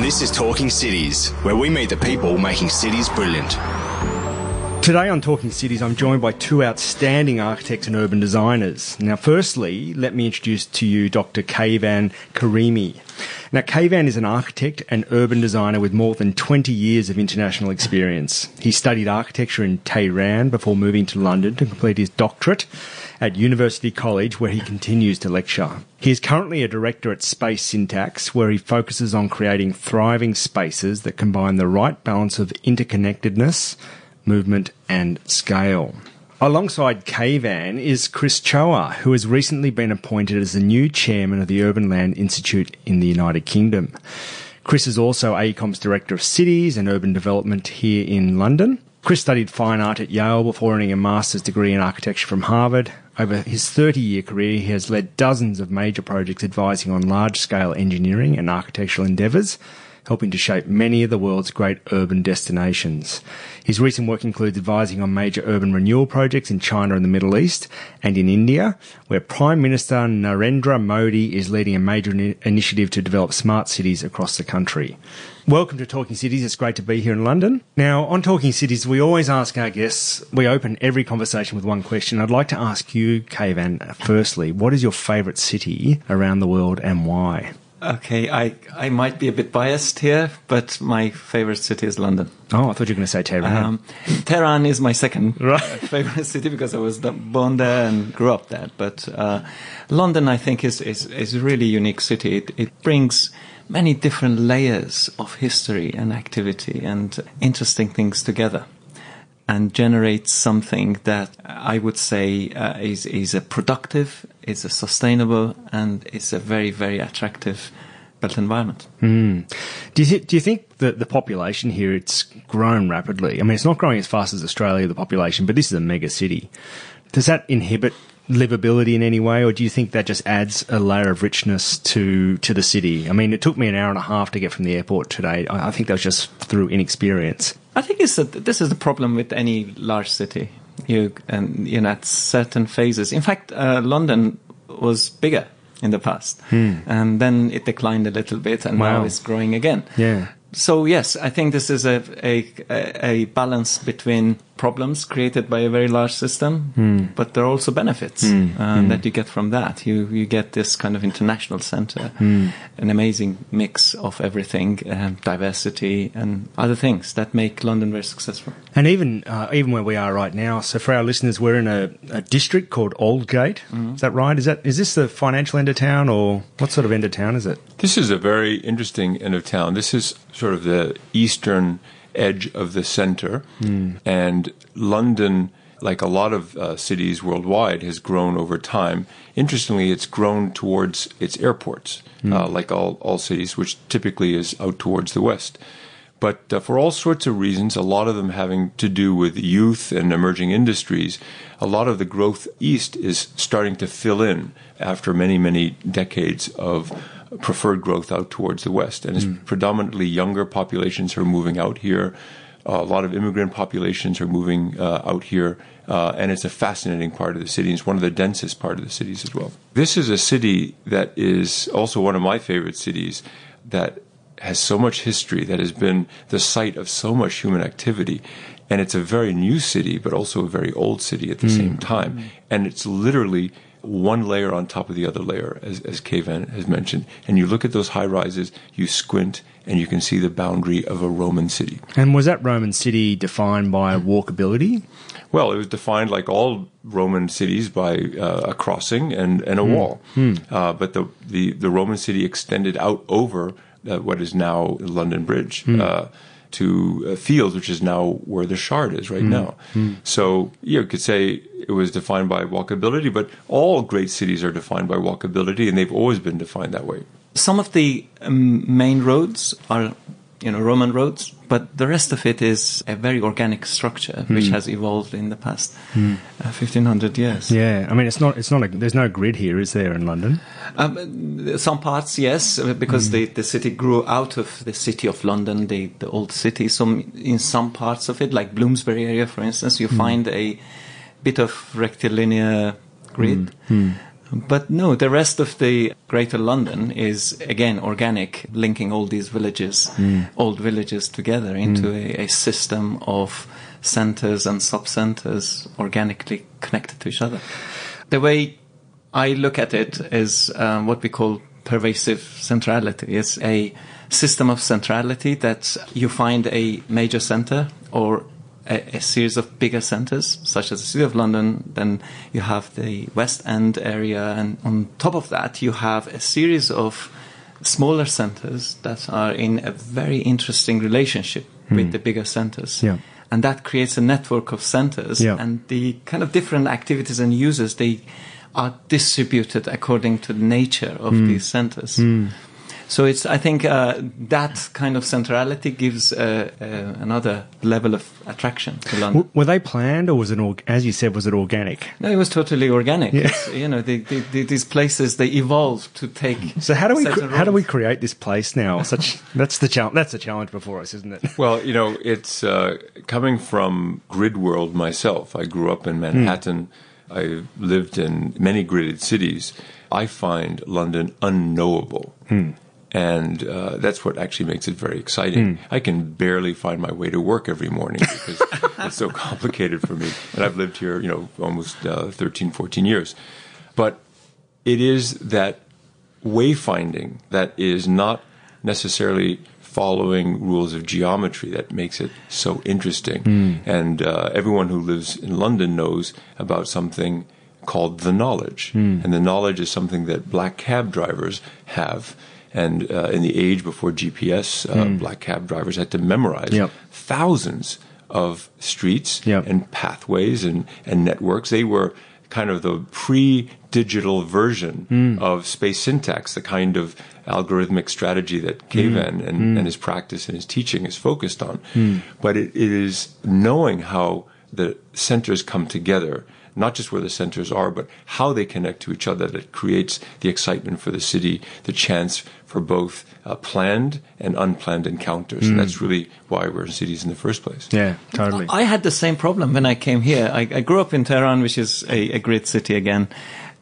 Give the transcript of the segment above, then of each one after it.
This is Talking Cities, where we meet the people making cities brilliant. Today on Talking Cities, I'm joined by two outstanding architects and urban designers. Now, firstly, let me introduce to you Dr. Keivan Karimi. Now, Keivan is an architect and urban designer with more than 20 years of international experience. He studied architecture in Tehran before moving to London to complete his doctorate at University College, where he continues to lecture. He is currently a director at Space Syntax, where he focuses on creating thriving spaces that combine the right balance of interconnectedness, movement, and scale. Alongside Keivan is Chris Choa, who has recently been appointed as the new chairman of the Urban Land Institute in the United Kingdom. Chris is also AECOM's Director of Cities and Urban Development here in London. Chris studied fine art at Yale before earning a master's degree in architecture from Harvard. Over his 30 year career, he has led dozens of major projects advising on large scale engineering and architectural endeavours, helping to shape many of the world's great urban destinations. His recent work includes advising on major urban renewal projects in China and the Middle East and in India, where Prime Minister Narendra Modi is leading a major ini- initiative to develop smart cities across the country. Welcome to Talking Cities. It's great to be here in London. Now, on Talking Cities, we always ask our guests, we open every conversation with one question. I'd like to ask you, Keivan, firstly, what is your favourite city around the world and why? Okay, I, I might be a bit biased here, but my favorite city is London. Oh, I thought you were going to say Tehran. Um, Tehran is my second Right. favorite city because I was born there and grew up there. But uh, London, I think, is, is, is a really unique city. It, it brings many different layers of history and activity and interesting things together and generates something that I would say uh, is, is a productive, is a sustainable, and is a very, very attractive built environment. Do you, th- do you think that the population here it's grown rapidly? I mean, it's not growing as fast as Australia, the population, but this is a mega city. Does that inhibit livability in any way, or do you think that just adds a layer of richness to to the city? I mean, it took me an hour and a half to get from the airport today. I, I think that was just through inexperience. I think it's a, this is the problem with any large city. You and you know at certain phases. In fact, uh, London was bigger in the past, and then it declined a little bit, and Wow. now it's growing again. Yeah. So yes, I think this is a, a a balance between problems created by a very large system, but there are also benefits uh, that you get from that. You you get this kind of international center, an amazing mix of everything, um, diversity and other things that make London very successful. And even uh, even where we are right now. So for our listeners, we're in a, a district called Aldgate. Is that right? Is that is this the financial end of town, or what sort of end of town is it? This is a very interesting end of town. This is sort of the eastern edge of the center, and London, like a lot of uh, cities worldwide, has grown over time. Interestingly, it's grown towards its airports, uh, like all, all cities, which typically is out towards the west. But uh, for all sorts of reasons, a lot of them having to do with youth and emerging industries, a lot of the growth east is starting to fill in after many, many decades of preferred growth out towards the west. And it's predominantly younger populations who are moving out here. Uh, a lot of immigrant populations are moving uh, out here. Uh, and it's a fascinating part of the city. It's one of the densest part of the cities as well. This is a city that is also one of my favorite cities that has so much history that has been the site of so much human activity. And it's a very new city, but also a very old city at the same time. And it's literally one layer on top of the other layer, as, as has mentioned. And you look at those high rises, you squint, and you can see the boundary of a Roman city. And was that Roman city defined by walkability? Well, it was defined like all Roman cities by uh, a crossing and, and a wall. Uh, but the, the, the Roman city extended out over uh, what is now London Bridge uh, to uh, Fields, which is now where the Shard is right now. So you could say it was defined by walkability, but all great cities are defined by walkability, and they've always been defined that way. Some of the um, main roads are, you know, Roman roads, but the rest of it is a very organic structure which has evolved in the past uh, 1500 years. Yeah, I mean it's not it's not a, there's no grid here, is there in London? Um, some parts, yes, uh, because the, the city grew out of the city of London, the, the old city. So in some parts of it, like Bloomsbury area, for instance, you find a bit of rectilinear grid. But no, the rest of the Greater London is again organic, linking all these villages, Hmm. old villages together into a, a system of centers and sub-centers organically connected to each other. The way I look at it is um, what we call pervasive centrality. It's a system of centrality that you find a major center or a, a series of bigger centers, such as the City of London. Then you have the West End area, and on top of that, you have a series of smaller centers that are in a very interesting relationship with the bigger centers. Hmm. Yeah. And that creates a network of centers, Yeah. and the kind of different activities and users they are distributed according to the nature of Hmm. these centers. So it's, I think, uh, that kind of centrality gives uh, uh, another level of attraction to London. W- were they planned, or was it, org- as you said, was it organic? No, it was totally organic. Yeah. You know, the, the, the, these places they evolved to take. So how do we certain cre- how do we create this place now? Such that's the challenge. That's the challenge before us, isn't it? Well, you know, it's uh, coming from grid world myself. I grew up in Manhattan. I lived in many gridded cities. I find London unknowable. And uh, that's what actually makes it very exciting. I can barely find my way to work every morning because it's so complicated for me. And I've lived here, you know, almost uh, 13, 14 years. But it is that wayfinding that is not necessarily following rules of geometry that makes it so interesting. And uh, everyone who lives in London knows about something called the knowledge. And the knowledge is something that black cab drivers have. And uh, in the age before GPS, uh, hmm. black cab drivers had to memorize Yep. thousands of streets Yep. and pathways and, and networks. They were kind of the pre-digital version hmm. of space syntax, the kind of algorithmic strategy that hmm. Keivan and, and his practice and his teaching is focused on. But it, it is knowing how the centers come together, not just where the centers are, but how they connect to each other that creates the excitement for the city, the chance for both uh, planned and unplanned encounters. And that's really why we're in cities in the first place. Yeah, totally. I had the same problem when I came here. I, I grew up in Tehran, which is a, a great city again,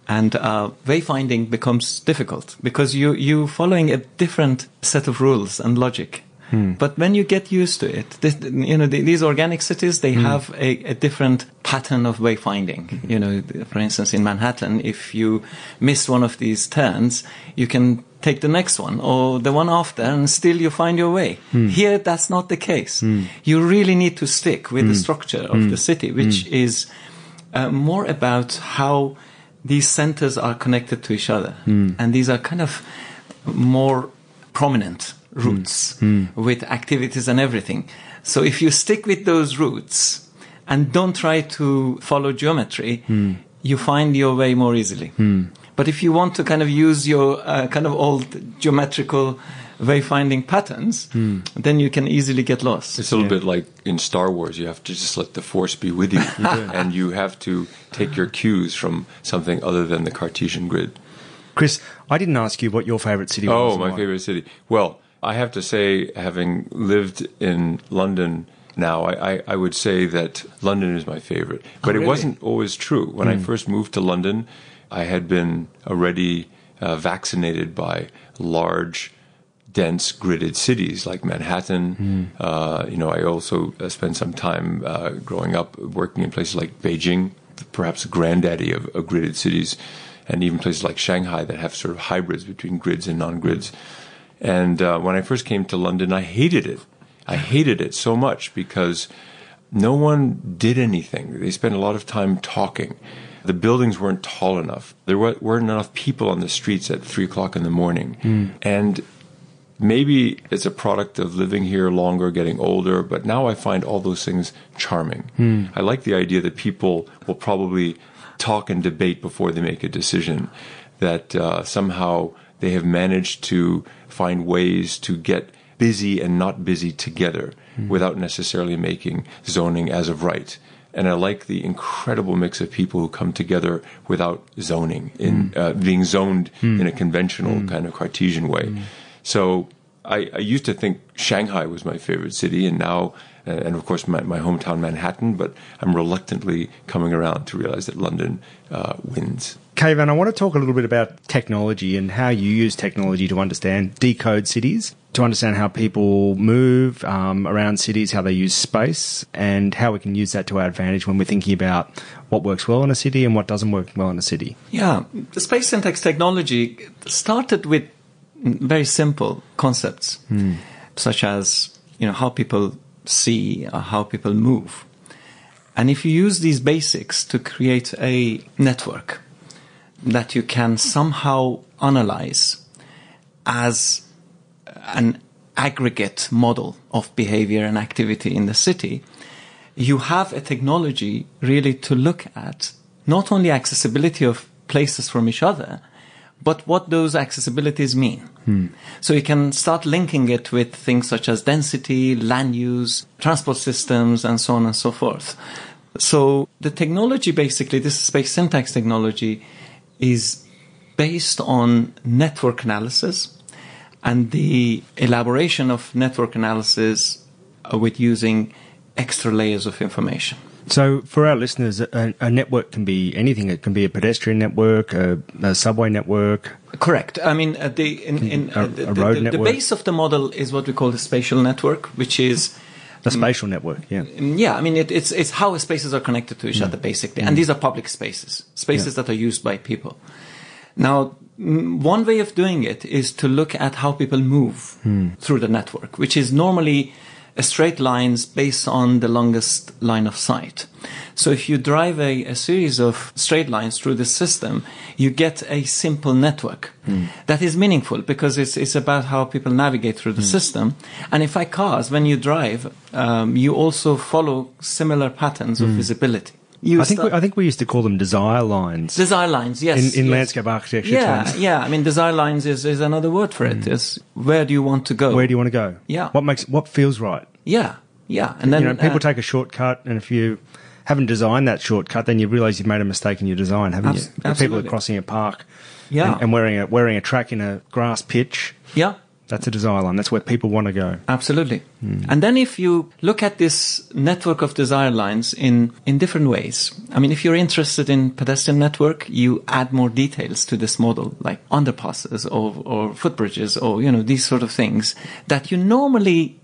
and uh, wayfinding becomes difficult because you you following a different set of rules and logic. Hmm. But when you get used to it, this, you know the, these organic cities they hmm. have a, a different pattern of wayfinding. Hmm. You know, for instance, in Manhattan, if you miss one of these turns, you can take the next one or the one after, and still you find your way. Here, that's not the case. You really need to stick with the structure of the city, which is uh, more about how these centers are connected to each other, and these are kind of more prominent routes hmm. with activities and everything. So if you stick with those routes and don't try to follow geometry, hmm. you find your way more easily. Hmm. But if you want to kind of use your uh, kind of old geometrical wayfinding patterns, then you can easily get lost. It's a little bit like in Star Wars. You have to just let the Force be with you, and you have to take your cues from something other than the Cartesian grid. Chris, I didn't ask you what your favourite city was. Oh, my favorite city. Well, I have to say, having lived in London now, I, I, I would say that London is my favorite. But it really? wasn't always true. When I first moved to London, I had been already uh, vaccinated by large, dense, gridded cities like Manhattan. Uh, you know, I also uh, spent some time uh, growing up working in places like Beijing, perhaps the granddaddy of, of gridded cities, and even places like Shanghai that have sort of hybrids between grids and non-grids. And uh, when I first came to London, I hated it. I hated it so much because no one did anything. They spent a lot of time talking. The buildings weren't tall enough. There weren't enough people on the streets at three o'clock in the morning. And maybe it's a product of living here longer, getting older, but now I find all those things charming. I like the idea that people will probably talk and debate before they make a decision, that uh, somehow they have managed to find ways to get busy and not busy together hmm. without necessarily making zoning as of right. And I like the incredible mix of people who come together without zoning, in hmm. uh, being zoned hmm. in a conventional kind of Cartesian way. So I, I used to think Shanghai was my favorite city, and now and, and of course my, my hometown Manhattan, but I'm reluctantly coming around to realize that London uh, wins. Keivan, I want to talk a little bit about technology and how you use technology to understand, decode cities, to understand how people move um, around cities, how they use space, and how we can use that to our advantage when we're thinking about what works well in a city and what doesn't work well in a city. Yeah, the space syntax technology started with very simple concepts, such as you know how people see, or how people move, and if you use these basics to create a network that you can somehow analyze as an aggregate model of behavior and activity in the city, you have a technology really to look at not only accessibility of places from each other, but what those accessibilities mean. Hmm. So you can start linking it with things such as density, land use, transport systems, and so on and so forth. So the technology basically, this space syntax technology, is based on network analysis and the elaboration of network analysis uh, with using extra layers of information. So, for our listeners, a, a network can be anything. It can be a pedestrian network, a, a subway network. Correct. I mean, uh, the, in, in, uh, the, a the, the network. base of the model is what we call the spatial network, which is A spatial network, yeah. Mm, Yeah, I mean, it, it's it's how spaces are connected to each other, basically, and these are public spaces, spaces that are used by people. Now, mm, one way of doing it is to look at how people move through the network, which is normally straight lines based on the longest line of sight. So if you drive a, a series of straight lines through the system, you get a simple network hmm. that is meaningful because it's, it's about how people navigate through the hmm. system. And in fact, cars, when you drive, um, you also follow similar patterns of hmm. visibility. You I think we, I think we used to call them desire lines desire lines, yes. in, in yes. landscape architecture Yeah, terms. yeah. I mean, desire lines is, is another word for it. Is where do you want to go? Where do you want to go? Yeah. What makes what feels right? yeah, yeah. And then you know, people uh, take a shortcut, and if you haven't designed that shortcut, then you realise you've made a mistake in your design, haven't Abs- you? People are crossing a park, Yeah. and, and wearing a wearing a track in a grass pitch. yeah. That's a desire line. That's where people want to go. Absolutely. Hmm. And then if you look at this network of desire lines in, in different ways, I mean, if you're interested in pedestrian network, you add more details to this model, like underpasses or, or footbridges or, you know, these sort of things that you normally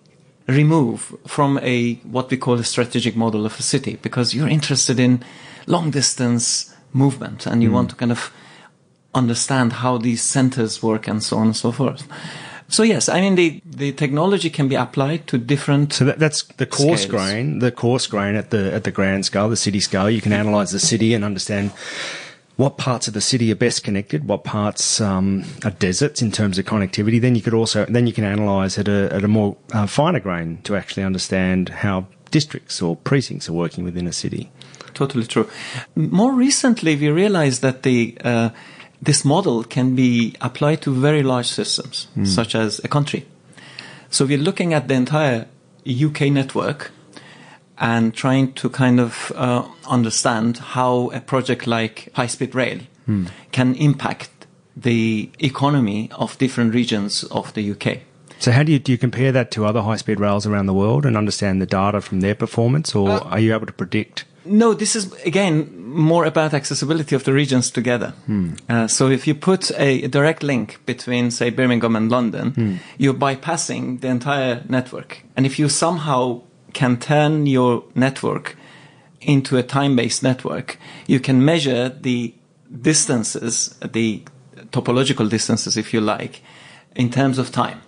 remove from a, what we call a strategic model of a city because you're interested in long distance movement and you hmm. want to kind of understand how these centers work and so on and so forth. So yes, I mean the, the technology can be applied to different. So that, that's the coarse Scales. grain, the coarse grain at the at the grand scale, the city scale. You can analyse the city and understand what parts of the city are best connected, what parts um, are deserts in terms of connectivity. Then you could also then you can analyse at a at a more uh, finer grain to actually understand how districts or precincts are working within a city. Totally true. More recently, we realized that the uh, this model can be applied to very large systems, hmm. such as a country. So we're looking at the entire UK network and trying to kind of uh, understand how a project like high speed rail hmm. can impact the economy of different regions of the UK. So how do you do you compare that to other high speed rails around the world and understand the data from their performance, or uh, are you able to predict? No, this is again more about accessibility of the regions together. Uh, so if you put a direct link between, say, Birmingham and London, you're bypassing the entire network. And if you somehow can turn your network into a time-based network, you can measure the distances, the topological distances, if you like, in terms of time.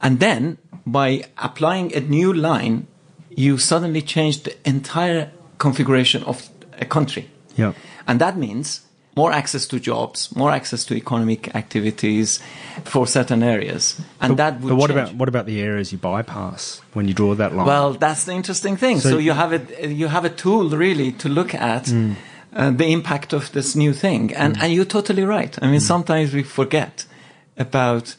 And then by applying a new line, you suddenly change the entire configuration of a country. Yeah. And that means more access to jobs, more access to economic activities for certain areas. And that would But what change. about what about the areas you bypass when you draw that line? Well, that's the interesting thing. So, So- you have a you have a tool really to look at Hmm. uh, the impact of this new thing, and and you're totally right. I mean, Hmm. sometimes we forget about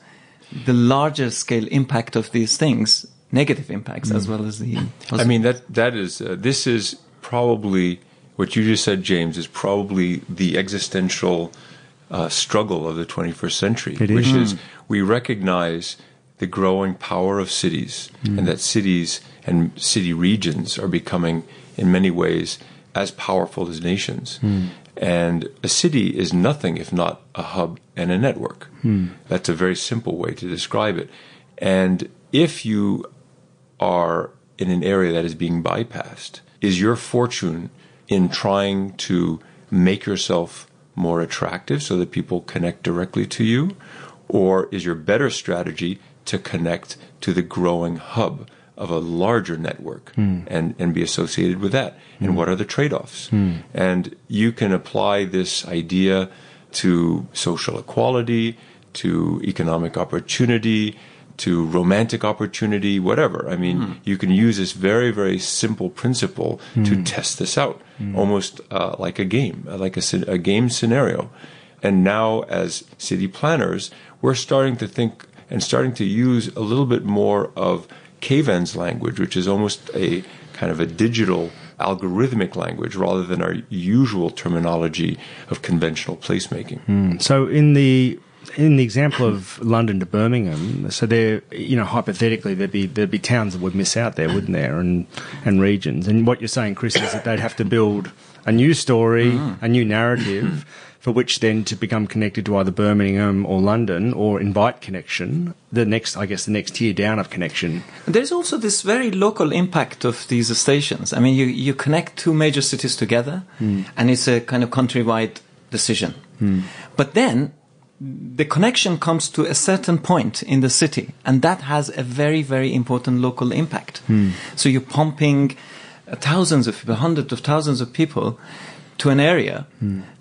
the larger scale impact of these things, negative impacts Hmm. as well as the. I mean that that is uh, this is probably what you just said, James, is probably the existential uh, struggle of the 21st century, is. which is mm. we recognize the growing power of cities, mm. and that cities and city regions are becoming, in many ways, as powerful as nations. Mm. And a city is nothing if not a hub and a network. That's a very simple way to describe it. And if you are in an area that is being bypassed, is your fortune in trying to make yourself more attractive so that people connect directly to you? Or is your better strategy to connect to the growing hub of a larger network hmm. and, and be associated with that? And hmm. what are the trade offs? Hmm. And you can apply this idea to social equality, to economic opportunity, to romantic opportunity, whatever. I mean, hmm. you can use this very, very simple principle to hmm. test this out, hmm. almost uh, like a game, like a, a game scenario. And now, as city planners, we're starting to think and starting to use a little bit more of Keivan's language, which is almost a kind of a digital algorithmic language rather than our usual terminology of conventional placemaking. So in the in the example of London to Birmingham, so there, you know, hypothetically there'd be there'd be towns that would miss out there, wouldn't there, and and regions. And what you're saying, Chris, is that they'd have to build a new story, mm. a new narrative, for which then to become connected to either Birmingham or London, or invite connection. The next, I guess, the next tier down of connection. There's also this very local impact of these stations. I mean, you, you connect two major cities together, hmm. and it's a kind of countrywide decision. Hmm. But then the connection comes to a certain point in the city, and that has a very, very important local impact. So you're pumping uh, thousands of people, hundreds of thousands of people to an area.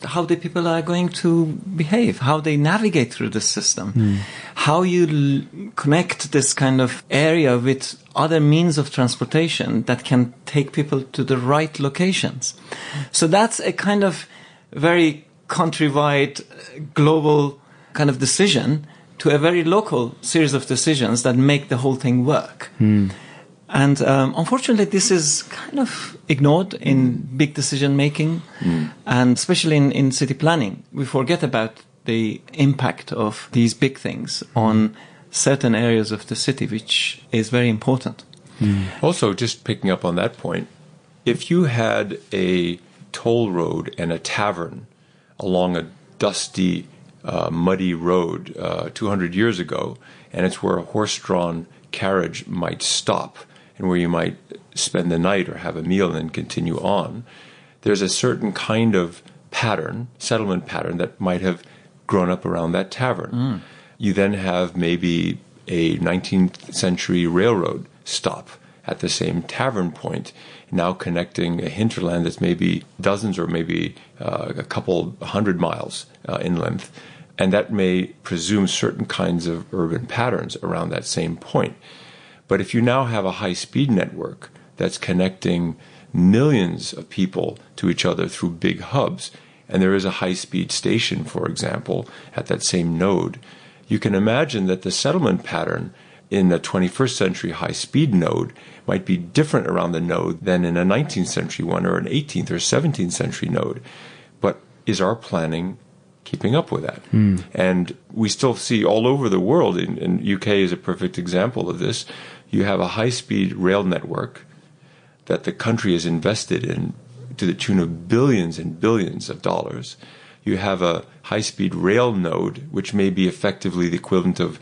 How the people are going to behave, how they navigate through the system, how you l- connect this kind of area with other means of transportation that can take people to the right locations. So that's a kind of very countrywide, uh, global kind of decision to a very local series of decisions that make the whole thing work. Hmm. And um, unfortunately, this is kind of ignored in big decision making, hmm. and especially in, in city planning. We forget about the impact of these big things on certain areas of the city, which is very important. Hmm. Also, just picking up on that point, if you had a toll road and a tavern along a dusty, uh, muddy road uh, 200 years ago, and it's where a horse drawn carriage might stop and where you might spend the night or have a meal and then continue on, there's a certain kind of pattern, settlement pattern, that might have grown up around that tavern. You then have maybe a 19th century railroad stop at the same tavern point, now connecting a hinterland that's maybe dozens or maybe uh, a couple hundred miles uh, in length. And that may presume certain kinds of urban patterns around that same point. But if you now have a high speed network that's connecting millions of people to each other through big hubs, and there is a high speed station, for example, at that same node, you can imagine that the settlement pattern in a 21st century high speed node might be different around the node than in a 19th century one or an 18th or 17th century node. But is our planning keeping up with that? And we still see all over the world, and, and UK is a perfect example of this. You have a high speed rail network that the country has invested in to the tune of billions and billions of dollars. You have a high speed rail node, which may be effectively the equivalent of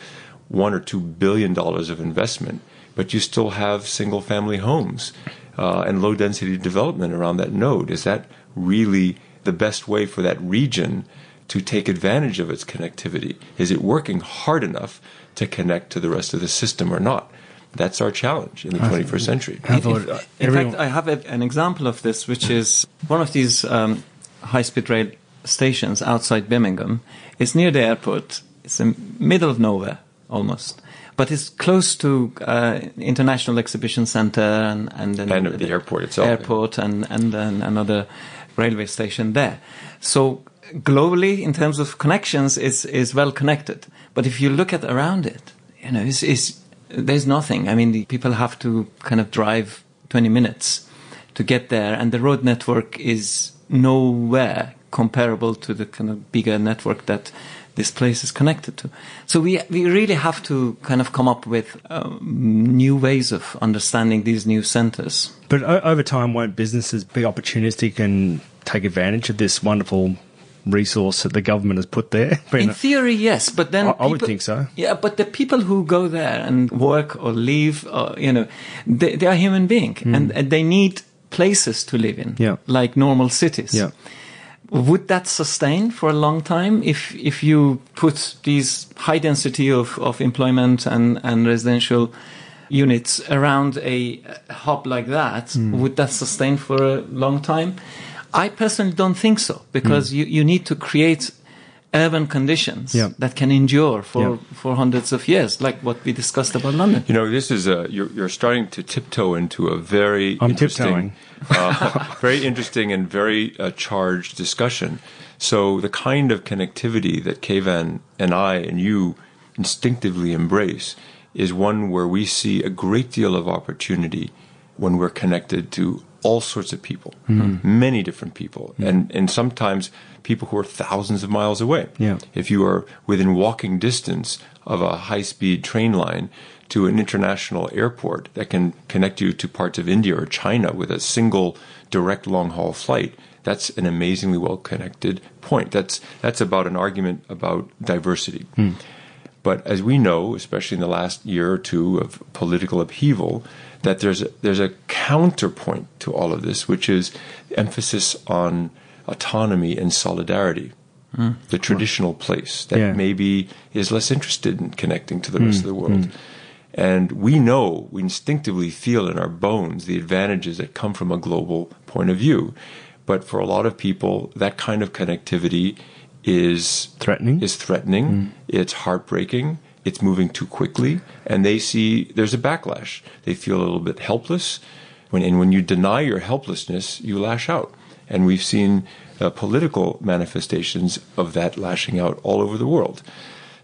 one or two billion dollars of investment, but you still have single family homes uh, and low density development around that node. Is that really the best way for that region to take advantage of its connectivity? Is it working hard enough to connect to the rest of the system or not? That's our challenge in the 21st century. I thought, In fact, I have a, an example of this, which is one of these um, high-speed rail stations outside Birmingham. It's near the airport. It's in middle of nowhere, almost, but it's close to uh, International Exhibition Center and and, then And the airport itself. airport and and then another railway station there. So globally, in terms of connections, is is well connected. But if you look at around it, you know, it's, it's there's nothing. I mean, people have to kind of drive 20 minutes to get there, and the road network is nowhere comparable to the kind of bigger network that this place is connected to. So we we really have to kind of come up with um, new ways of understanding these new centers. But o- over time, won't businesses be opportunistic and take advantage of this wonderful resource that the government has put there? In theory, yes, but then I- I would think so. Yeah, but the people who go there and work or leave, or, you know, they, they are human beings and, and they need places to live in. Yeah. like normal cities. Yeah. Would that sustain for a long time if if you put these high density of, of employment and, and residential units around a hub like that? Hmm. Would that sustain for a long time? I personally don't think so because you, you need to create urban conditions. Yeah. that can endure for, Yeah. for hundreds of years, like what we discussed about London. You know, this is a you're, you're starting to tiptoe into a very I'm interesting, tiptoeing. uh, very interesting and very uh, charged discussion. So the kind of connectivity that Keivan and I and you instinctively embrace is one where we see a great deal of opportunity when we're connected to all sorts of people, mm-hmm. many different people, mm-hmm. and and sometimes people who are thousands of miles away. Yeah. If you are within walking distance of a high speed train line to an international airport that can connect you to parts of India or China with a single direct long haul flight, that's an amazingly well connected point. That's, that's about an argument about diversity. Hmm. But as we know, especially in the last year or two of political upheaval, that there's a, there's a counterpoint to all of this, which is emphasis on autonomy and solidarity. The traditional place that Yeah. maybe is less interested in connecting to the rest of the mm, world. Mm. And we know, we instinctively feel in our bones the advantages that come from a global point of view. But for a lot of people, that kind of connectivity is Threatening. Is threatening. Mm. It's heartbreaking. It's moving too quickly, and they see there's a backlash. They feel a little bit helpless. When and when you deny your helplessness, you lash out. And we've seen uh, political manifestations of that lashing out all over the world.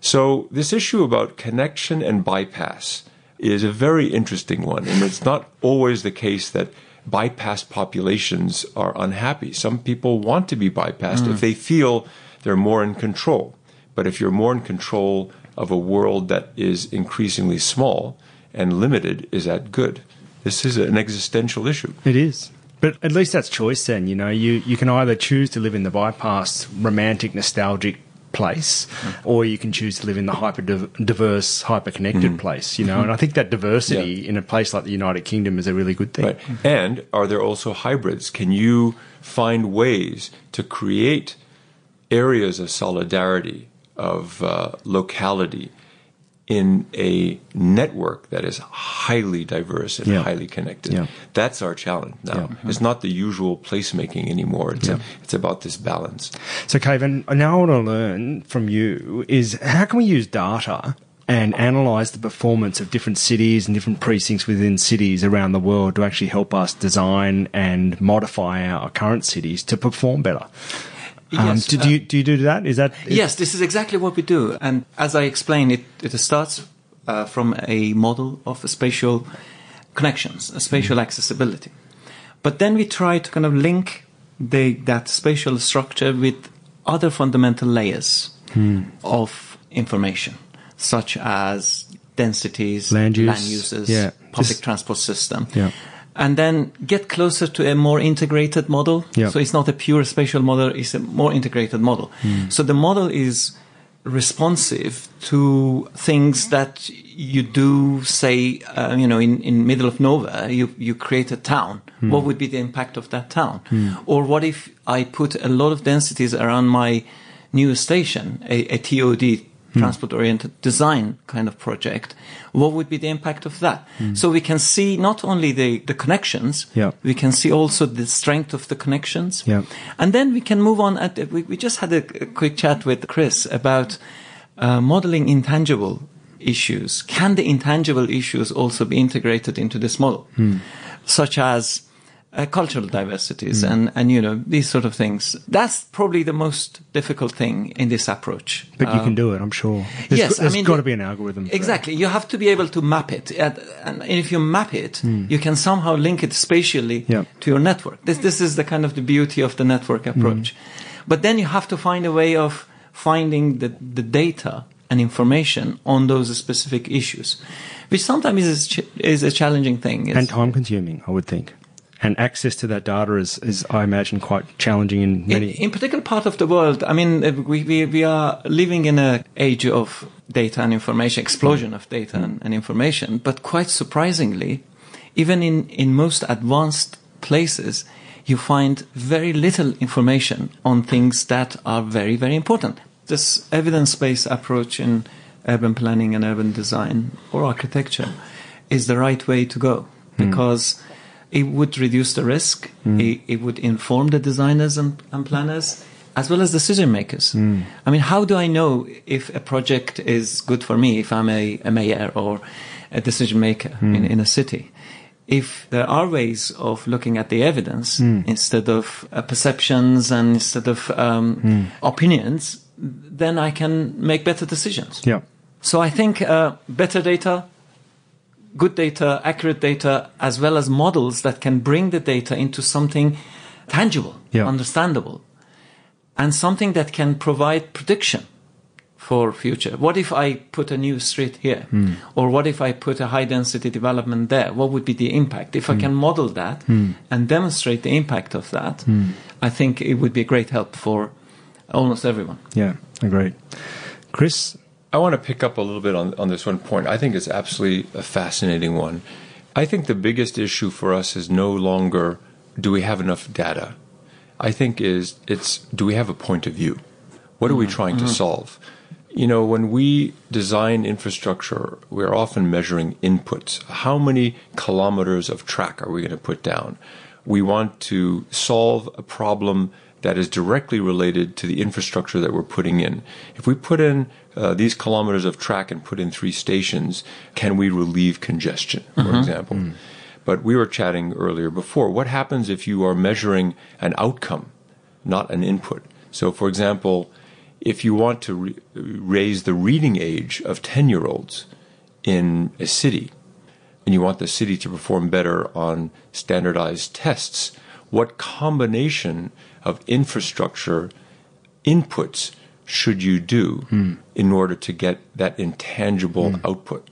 So this issue about connection and bypass is a very interesting one, and it's not always the case that bypassed populations are unhappy. Some people want to be bypassed if they feel they're more in control. But if you're more in control of a world that is increasingly small and limited, is that good? This is an existential issue. It is. But at least that's choice then, you know. You you can either choose to live in the bypass romantic nostalgic place mm-hmm. or you can choose to live in the hyper diverse hyper connected mm-hmm. place, you know. And I think that diversity in a place like the United Kingdom is a really good thing. Right. And are there also hybrids? Can you find ways to create areas of solidarity, of uh, locality in a network that is highly diverse and Yeah. highly connected? Yeah. That's our challenge now. It's not the usual placemaking anymore. It's, a, it's about this balance. So, Kevin, now I want to learn from you is how can we use data and analyze the performance of different cities and different precincts within cities around the world to actually help us design and modify our current cities to perform better? Um, Yes, do, do you do you do that? Is that Yes, this is exactly what we do. And as I explained, it, it starts uh, from a model of spatial connections, a spatial accessibility. But then we try to kind of link the, that spatial structure with other fundamental layers of information, such as densities, Land use, uses, yeah. public Just- transport system. Yeah. And then get closer to a more integrated model. Yeah. So it's not a pure spatial model, it's a more integrated model. Hmm. So the model is responsive to things that you do say, uh, you know, in, in middle of nowhere, you, you create a town. Hmm. What would be the impact of that town? Hmm. Or what if I put a lot of densities around my new station, a, a TOD, Hmm. transport oriented design kind of project? What would be the impact of that? Hmm. So we can see not only the, the connections, Yeah. we can see also the strength of the connections. Yeah. And then we can move on. At, we, we just had a, a quick chat with Chris about uh, modeling intangible issues. Can the intangible issues also be integrated into this model, hmm. such as uh, cultural diversities and, and you know these sort of things? That's probably the most difficult thing in this approach. But you can do it, I'm sure. There's, yes, I there's mean, got to be an algorithm. Exactly, you have to be able to map it, and, and if you map it, you can somehow link it spatially. Yeah. to your network. This this is the kind of the beauty of the network Hmm. approach. But then you have to find a way of finding the, the data and information on those specific issues, which sometimes is, ch- is a challenging thing. It's- and time consuming, I would think. And access to that data is, is I imagine, quite challenging in in, many. in particular part of the world, I mean, uh, we, we, we are living in an age of data and information, explosion of data and, and information, but quite surprisingly, even in, in most advanced places, you find very little information on things that are very, very important. This evidence-based approach in urban planning and urban design or architecture is the right way to go because it would reduce the risk. It, it would inform the designers and, and planners as well as decision makers. I mean, how do I know if a project is good for me if I'm a, a mayor or a decision maker in, in a city? If there are ways of looking at the evidence instead of uh, perceptions and instead of um, opinions, then I can make better decisions. yeah. So I think uh, better data, good data, accurate data, as well as models that can bring the data into something tangible, Yeah. understandable, and something that can provide prediction for future. What if I put a new street here? Hmm. Or what if I put a high density development there? What would be the impact? If I hmm. can model that hmm. and demonstrate the impact of that, I think it would be a great help for almost everyone. Yeah. Agreed. Chris, I want to pick up a little bit on, on this one point. I think it's absolutely a fascinating one. I think the biggest issue for us is no longer do we have enough data. I think is it's do we have a point of view? What are we mm-hmm. trying to mm-hmm. solve? You know, when we design infrastructure, we're often measuring inputs. How many kilometers of track are we going to put down? We want to solve a problem that is directly related to the infrastructure that we're putting in. If we put in uh, these kilometers of track and put in three stations, can we relieve congestion, for example? But we were chatting earlier before. What happens if you are measuring an outcome, not an input? So, for example, if you want to re- raise the reading age of 10 year olds in a city, and you want the city to perform better on standardized tests, what combination of infrastructure inputs should you do in order to get that intangible output?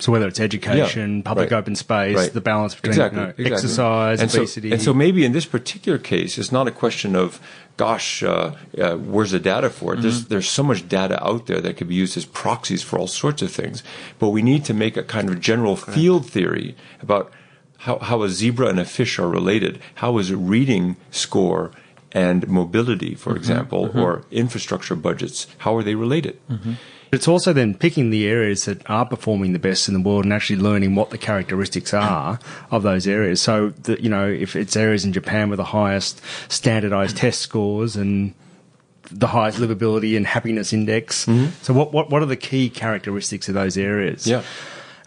so whether it's education, Yeah, public right, open space, right. the balance between Exactly, you know, exactly. exercise, and obesity. So, and so maybe in this particular case, it's not a question of, gosh, uh, uh, where's the data for it? Mm-hmm. There's, there's so much data out there that could be used as proxies for all sorts of things. But we need to make a kind of general field theory about how, how a zebra and a fish are related. How is a reading score and mobility, for Mm-hmm. example, mm-hmm. or infrastructure budgets, how are they related? Mm-hmm. It's also then picking the areas that are performing the best in the world and actually learning what the characteristics are of those areas. So that you know, if it's areas in Japan with the highest standardized test scores and the highest livability and happiness index. Mm-hmm. So what, what what are the key characteristics of those areas? Yeah.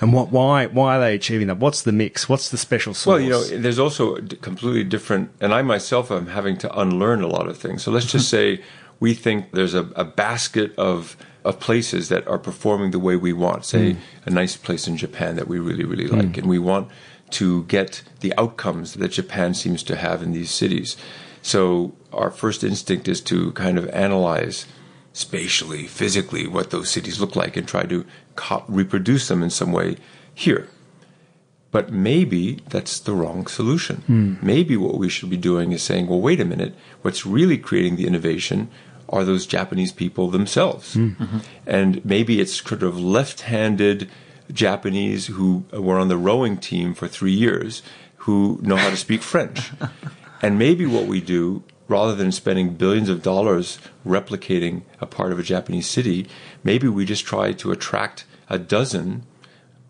And what why why are they achieving that? What's the mix? What's the special sauce? Well, you know, there's also completely different, and I myself am having to unlearn a lot of things. So let's just say we think there's a, a basket of of places that are performing the way we want. Say hmm. a nice place in Japan that we really really hmm. like, and we want to get the outcomes that Japan seems to have in these cities. So our first instinct is to kind of analyze spatially, physically, what those cities look like, and try to reproduce them in some way here. But maybe that's the wrong solution. Hmm. Maybe what we should be doing is saying, well, wait a minute, what's really creating the innovation are those Japanese people themselves. Hmm. Mm-hmm. And maybe it's sort of left handed Japanese who were on the rowing team for three years who know how to speak French. and maybe what we do, rather than spending billions of dollars replicating a part of a Japanese city, maybe we just try to attract a dozen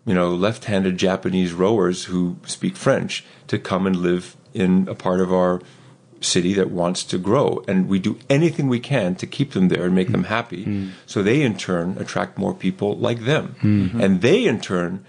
you know, left-handed Japanese rowers who speak French to come and live in a part of our city that wants to grow, and we do anything we can to keep them there and make them happy. Mm. So they, in turn, attract more people like them, mm-hmm. and they, in turn,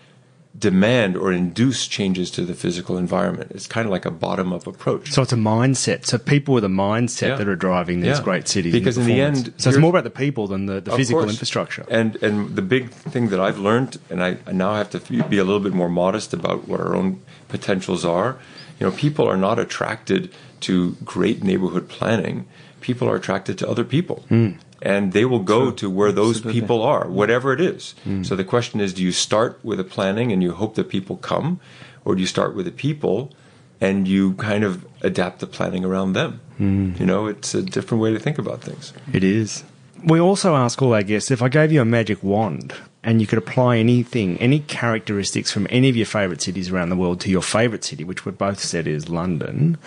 demand or induce changes to the physical environment. It's kind of like a bottom-up approach. So it's a mindset. So people with a mindset Yeah. that are driving these Yeah. great cities. Because in the end, so it's more about the people than the, the physical course. infrastructure. And and the big thing that I've learned, and I, I now have to be a little bit more modest about what our own potentials are. You know, people are not attracted to great neighborhood planning. People are attracted to other people. Hmm. And they will go True. to where those Absolutely. people are, mm. whatever it is. Mm. So the question is, do you start with a planning and you hope that people come, or do you start with the people and you kind of adapt the planning around them? Mm. You know, it's a different way to think about things. It is. We also ask all our guests if I gave you a magic wand and you could apply anything, any characteristics from any of your favourite cities around the world to your favourite city, which we both said is London,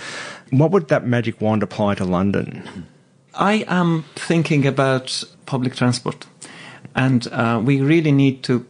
what would that magic wand apply to London? I am thinking about public transport, and uh, we really need to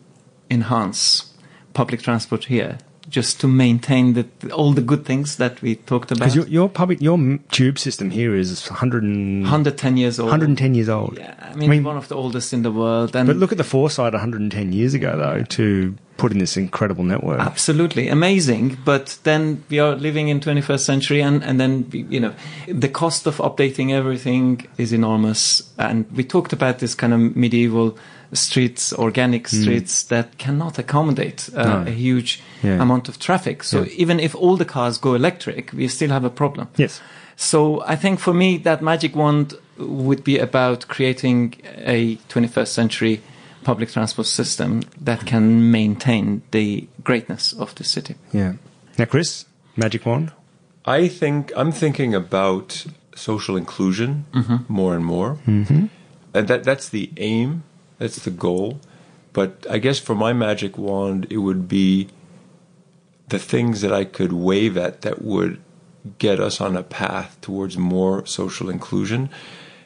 enhance public transport here just to maintain all the good things that we talked about. Because your, your public, your tube system here is 100 and, 110 years old. 110 years old. Yeah, I mean, one of the oldest in the world. And But look at the foresight 110 years ago, though, to put in this incredible network. Absolutely amazing, but then we are living in 21st century, and and then you know the cost of updating everything is enormous. And we talked about this kind of medieval streets, organic streets that cannot accommodate uh, Hmm. No. a huge Yeah. amount of traffic. So Yeah. even if all the cars go electric, we still have a problem. Yes. So I think for me, that magic wand would be about creating a 21st century public transport system that can maintain the greatness of the city. Yeah. Now, Chris, magic wand? I think I'm thinking about social inclusion more and more, mm-hmm. and that that's the aim, that's the goal. But I guess for my magic wand, it would be the things that I could wave at that would get us on a path towards more social inclusion.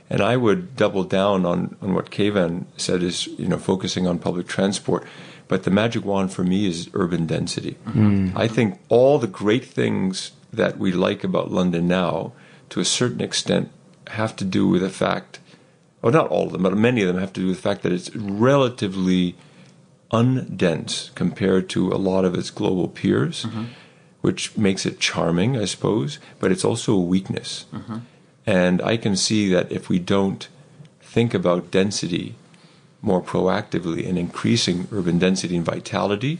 And I would double down on, on what Keivan said is, you know, focusing on public transport. But the magic wand for me is urban density. Mm. I think all the great things that we like about London now, to a certain extent, have to do with the fact, well, not all of them, but many of them have to do with the fact that it's relatively undense compared to a lot of its global peers, mm-hmm. which makes it charming, I suppose, but it's also a weakness. Mm-hmm. And I can see that if we don't think about density more proactively in increasing urban density and vitality,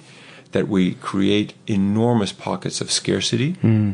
that we create enormous pockets of scarcity, hmm.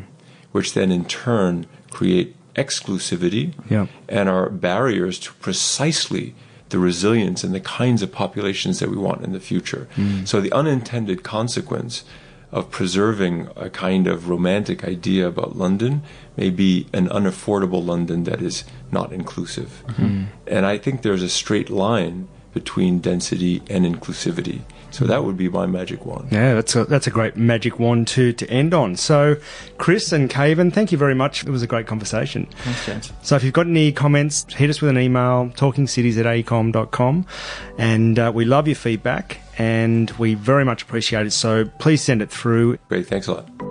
which then in turn create exclusivity Yeah. and are barriers to precisely the resilience and the kinds of populations that we want in the future. Mm. So the unintended consequence of preserving a kind of romantic idea about London may be an unaffordable London that is not inclusive. Mm-hmm. And I think there's a straight line between density and inclusivity. So that would be my magic wand. Yeah, that's a, that's a great magic wand to, to end on. So, Chris and Keivan, thank you very much. It was a great conversation. Thanks, James. So if you've got any comments, hit us with an email, talkingcities at aecom.com. And uh, we love your feedback and we very much appreciate it. So please send it through. Great, thanks a lot.